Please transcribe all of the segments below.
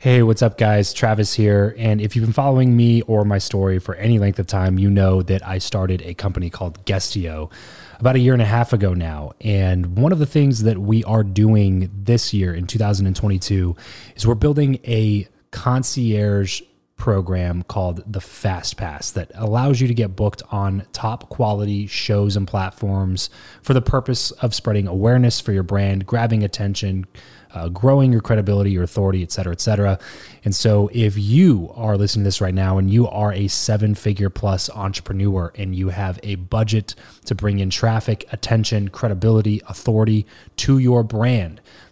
Hey, what's up, guys? Travis here. And if you've been following me or my story for any length of time, you know that I started a company called Guestio about a year and a half ago now. And one of the things that we are doing this year in 2022 is we're building a concierge program called the Fast Pass that allows you to get booked on top quality shows and platforms for the purpose of spreading awareness for your brand, grabbing attention, uh, growing your credibility, your authority, et cetera, et cetera. And so, if you are listening to this right now and you are a seven figure plus entrepreneur and you have a budget to bring in traffic, attention, credibility, authority to your brand,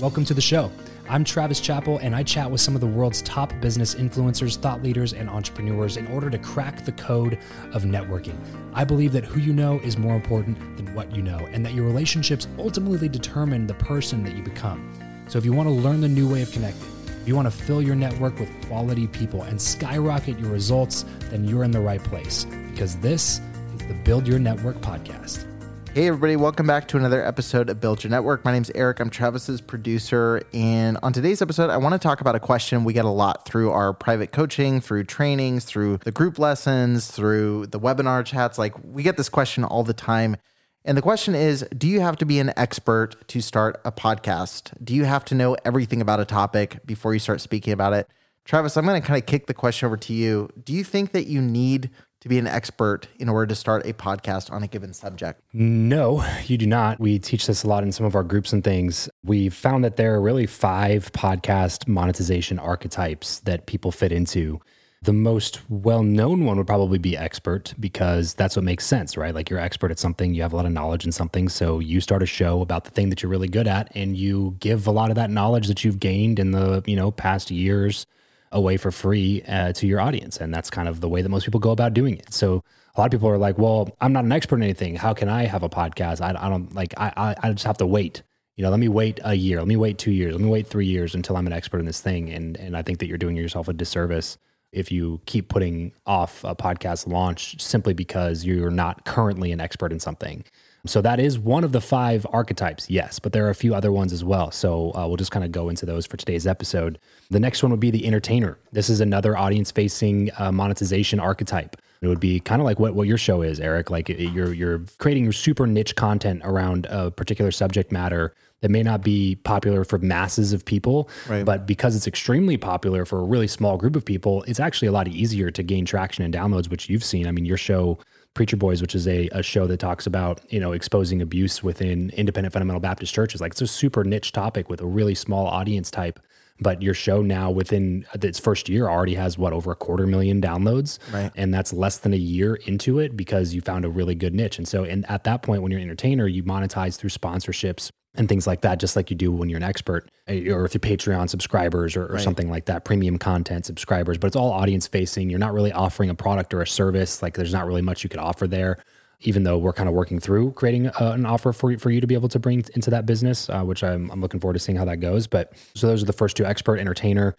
Welcome to the show. I'm Travis Chappell, and I chat with some of the world's top business influencers, thought leaders, and entrepreneurs in order to crack the code of networking. I believe that who you know is more important than what you know, and that your relationships ultimately determine the person that you become. So if you want to learn the new way of connecting, if you want to fill your network with quality people and skyrocket your results, then you're in the right place because this is the Build Your Network podcast. Hey, everybody, welcome back to another episode of Build Your Network. My name is Eric. I'm Travis's producer. And on today's episode, I want to talk about a question we get a lot through our private coaching, through trainings, through the group lessons, through the webinar chats. Like, we get this question all the time. And the question is Do you have to be an expert to start a podcast? Do you have to know everything about a topic before you start speaking about it? Travis, I'm going to kind of kick the question over to you. Do you think that you need to be an expert in order to start a podcast on a given subject? No, you do not. We teach this a lot in some of our groups and things. We've found that there are really five podcast monetization archetypes that people fit into. The most well known one would probably be expert because that's what makes sense, right? Like you're expert at something, you have a lot of knowledge in something. So you start a show about the thing that you're really good at and you give a lot of that knowledge that you've gained in the, you know, past years away for free uh, to your audience. And that's kind of the way that most people go about doing it. So a lot of people are like, well, I'm not an expert in anything. How can I have a podcast? I, I don't like, I, I, I just have to wait. You know, let me wait a year. Let me wait two years. Let me wait three years until I'm an expert in this thing. And, and I think that you're doing yourself a disservice if you keep putting off a podcast launch simply because you're not currently an expert in something. So that is one of the five archetypes, yes, but there are a few other ones as well. So uh, we'll just kind of go into those for today's episode. The next one would be the entertainer. This is another audience facing uh, monetization archetype. It would be kind of like what, what your show is, Eric. Like it, you're you're creating your super niche content around a particular subject matter that may not be popular for masses of people, right. but because it's extremely popular for a really small group of people, it's actually a lot easier to gain traction and downloads, which you've seen. I mean, your show Preacher Boys, which is a, a show that talks about, you know, exposing abuse within independent fundamental Baptist churches. Like it's a super niche topic with a really small audience type. But your show now within its first year already has what over a quarter million downloads. Right. And that's less than a year into it because you found a really good niche. And so and at that point when you're an entertainer, you monetize through sponsorships and things like that, just like you do when you're an expert eh, or through Patreon subscribers or, or right. something like that, premium content subscribers. But it's all audience facing. You're not really offering a product or a service. Like there's not really much you could offer there, even though we're kind of working through creating uh, an offer for, for you to be able to bring into that business, uh, which I'm, I'm looking forward to seeing how that goes. But so those are the first two expert, entertainer.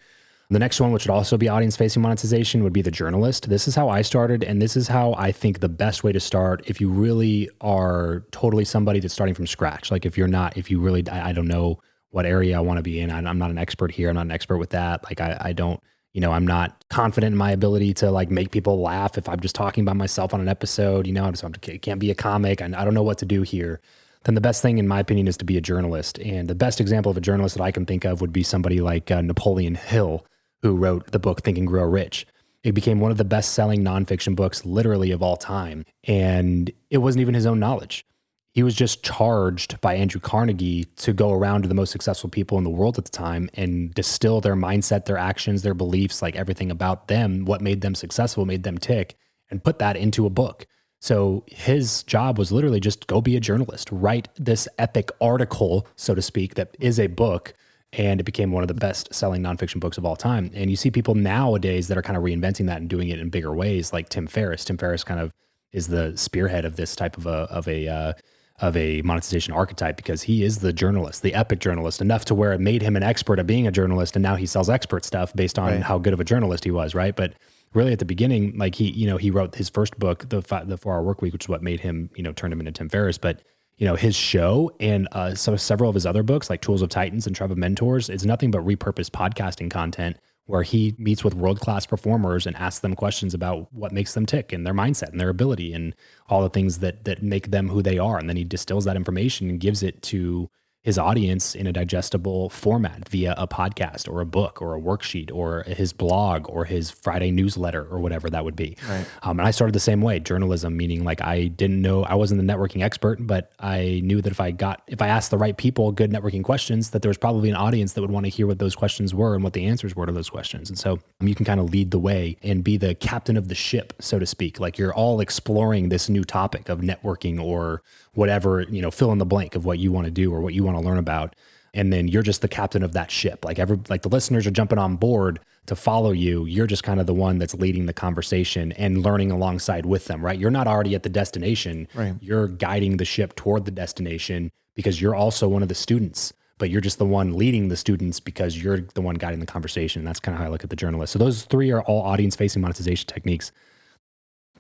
The next one, which would also be audience facing monetization, would be the journalist. This is how I started, and this is how I think the best way to start if you really are totally somebody that's starting from scratch. Like if you're not, if you really, I, I don't know what area I want to be in. I'm not an expert here. I'm not an expert with that. Like I, I don't, you know, I'm not confident in my ability to like make people laugh if I'm just talking by myself on an episode. You know, I'm just, can't be a comic. I, I don't know what to do here. Then the best thing, in my opinion, is to be a journalist. And the best example of a journalist that I can think of would be somebody like uh, Napoleon Hill, who wrote the book Think and Grow Rich. It became one of the best selling nonfiction books, literally, of all time. And it wasn't even his own knowledge he was just charged by Andrew Carnegie to go around to the most successful people in the world at the time and distill their mindset, their actions, their beliefs, like everything about them, what made them successful, made them tick, and put that into a book. So his job was literally just go be a journalist, write this epic article, so to speak, that is a book. And it became one of the best selling nonfiction books of all time. And you see people nowadays that are kind of reinventing that and doing it in bigger ways, like Tim Ferriss. Tim Ferriss kind of is the spearhead of this type of a, of a, uh, of a monetization archetype because he is the journalist, the epic journalist, enough to where it made him an expert at being a journalist, and now he sells expert stuff based on right. how good of a journalist he was, right? But really, at the beginning, like he, you know, he wrote his first book, the the Four Hour Work Week, which is what made him, you know, turn him into Tim Ferriss, but. You know his show and uh, so several of his other books, like Tools of Titans and Tribe of Mentors, is nothing but repurposed podcasting content where he meets with world class performers and asks them questions about what makes them tick and their mindset and their ability and all the things that that make them who they are. And then he distills that information and gives it to his audience in a digestible format via a podcast or a book or a worksheet or his blog or his Friday newsletter or whatever that would be. Right. Um, and I started the same way, journalism, meaning like I didn't know I wasn't the networking expert, but I knew that if I got if I asked the right people good networking questions, that there was probably an audience that would want to hear what those questions were and what the answers were to those questions. And so um, you can kind of lead the way and be the captain of the ship, so to speak. Like you're all exploring this new topic of networking or whatever, you know, fill in the blank of what you want to do or what you want to learn about. And then you're just the captain of that ship. Like every like the listeners are jumping on board to follow you. You're just kind of the one that's leading the conversation and learning alongside with them, right? You're not already at the destination. Right. You're guiding the ship toward the destination because you're also one of the students but you're just the one leading the students because you're the one guiding the conversation. That's kind of how I look at the journalist. So those three are all audience facing monetization techniques.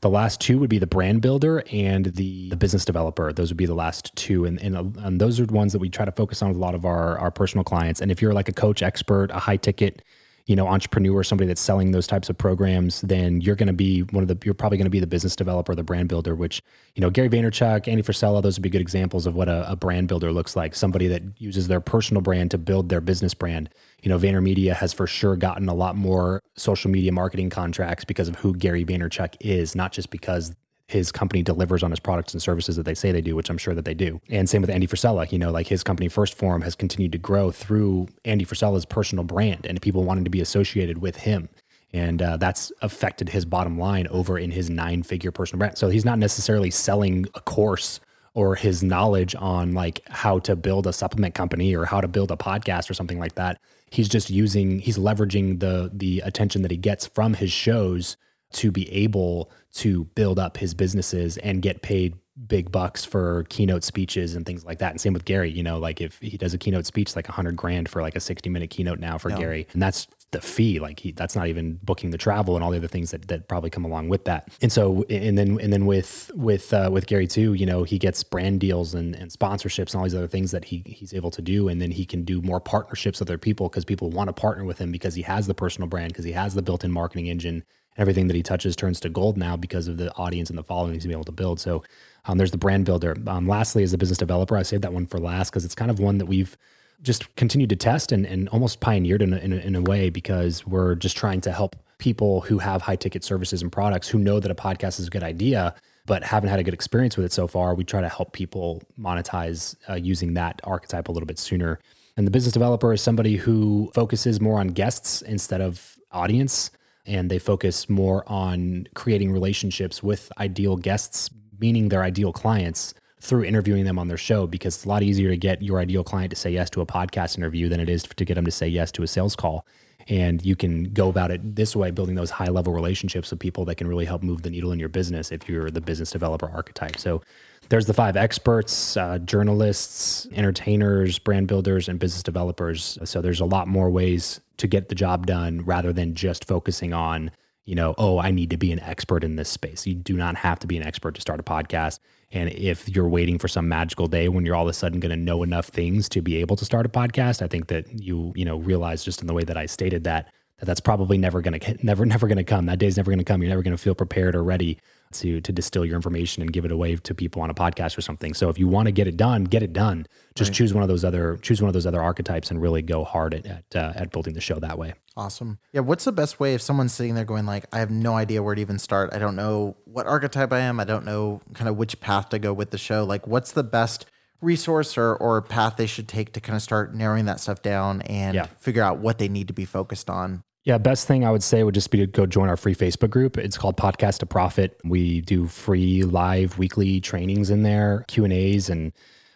The last two would be the brand builder and the, the business developer. Those would be the last two. And, and, and those are ones that we try to focus on with a lot of our, our personal clients. And if you're like a coach expert, a high ticket, you know, entrepreneur, somebody that's selling those types of programs, then you're going to be one of the, you're probably going to be the business developer, the brand builder, which, you know, Gary Vaynerchuk, Andy Frisella, those would be good examples of what a, a brand builder looks like. Somebody that uses their personal brand to build their business brand you know, VaynerMedia has for sure gotten a lot more social media marketing contracts because of who Gary Vaynerchuk is, not just because his company delivers on his products and services that they say they do, which I'm sure that they do. And same with Andy Frisella, you know, like his company 1st Form has continued to grow through Andy Frisella's personal brand and people wanting to be associated with him. And uh, that's affected his bottom line over in his nine figure personal brand. So he's not necessarily selling a course or his knowledge on like how to build a supplement company or how to build a podcast or something like that he's just using he's leveraging the the attention that he gets from his shows to be able to build up his businesses and get paid big bucks for keynote speeches and things like that. And same with Gary, you know, like if he does a keynote speech, like a hundred grand for like a 60 minute keynote now for yeah. Gary. And that's the fee. Like he, that's not even booking the travel and all the other things that, that probably come along with that. And so, and then, and then with, with, uh, with Gary too, you know, he gets brand deals and, and sponsorships and all these other things that he, he's able to do. And then he can do more partnerships with other people because people want to partner with him because he has the personal brand, because he has the built in marketing engine everything that he touches turns to gold now because of the audience and the following he's able to build. So um, there's the brand builder. Um, lastly, as a business developer, I saved that one for last because it's kind of one that we've just continued to test and, and almost pioneered in a, in, a, in a way because we're just trying to help people who have high ticket services and products who know that a podcast is a good idea but haven't had a good experience with it so far. We try to help people monetize uh, using that archetype a little bit sooner. And the business developer is somebody who focuses more on guests instead of audience and they focus more on creating relationships with ideal guests, meaning their ideal clients through interviewing them on their show because it's a lot easier to get your ideal client to say yes to a podcast interview than it is to get them to say yes to a sales call. And you can go about it this way, building those high level relationships with people that can really help move the needle in your business if you're the business developer archetype. So there's the five experts, uh, journalists, entertainers, brand builders, and business developers. So there's a lot more ways to get the job done rather than just focusing on you know, oh, I need to be an expert in this space. You do not have to be an expert to start a podcast. And if you're waiting for some magical day when you're all of a sudden going to know enough things to be able to start a podcast, I think that you, you know, realize just in the way that I stated that that that's probably never going to never never going to come. That day's never going to come. You're never going to feel prepared or ready to to distill your information and give it away to people on a podcast or something. So if you want to get it done, get it done. Just right. choose one of those other choose one of those other archetypes and really go hard at at, uh, at building the show that way. Awesome. Yeah. What's the best way if someone's sitting there going like, I have no idea where to even start. I don't know what archetype I am. I don't know kind of which path to go with the show. Like, what's the best resource or, or path they should take to kind of start narrowing that stuff down and yeah. figure out what they need to be focused on yeah, best thing I would say would just be to go join our free Facebook group. It's called Podcast to Profit. We do free live weekly trainings in there, Q and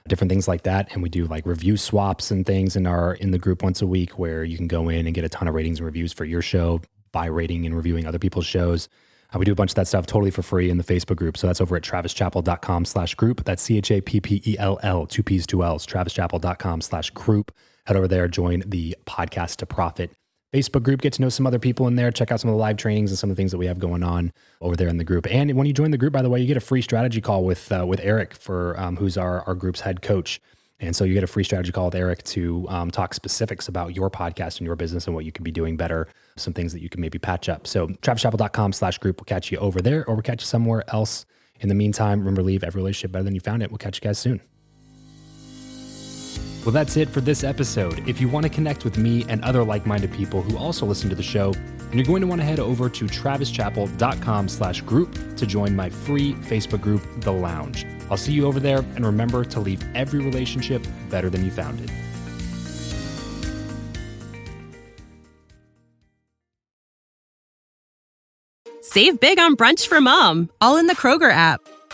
different things like that. And we do like review swaps and things in our in the group once a week, where you can go in and get a ton of ratings and reviews for your show by rating and reviewing other people's shows. Uh, we do a bunch of that stuff totally for free in the Facebook group. So that's over at travischappell.com slash group. That's C H A P P E L L, two P's, two L's, travischappell.com slash group. Head over there, join the Podcast to Profit Facebook group, get to know some other people in there, check out some of the live trainings and some of the things that we have going on over there in the group. And when you join the group, by the way, you get a free strategy call with uh, with Eric for um, who's our our group's head coach. And so you get a free strategy call with Eric to um, talk specifics about your podcast and your business and what you can be doing better, some things that you can maybe patch up. So travischappell.com slash group will catch you over there or we'll catch you somewhere else. In the meantime, remember, leave every relationship better than you found it. We'll catch you guys soon. Well, that's it for this episode. If you want to connect with me and other like-minded people who also listen to the show, you're going to want to head over to travischappell.com slash group to join my free Facebook group, The Lounge. I'll see you over there, and remember to leave every relationship better than you found it. Save big on brunch for mom, all in the Kroger app.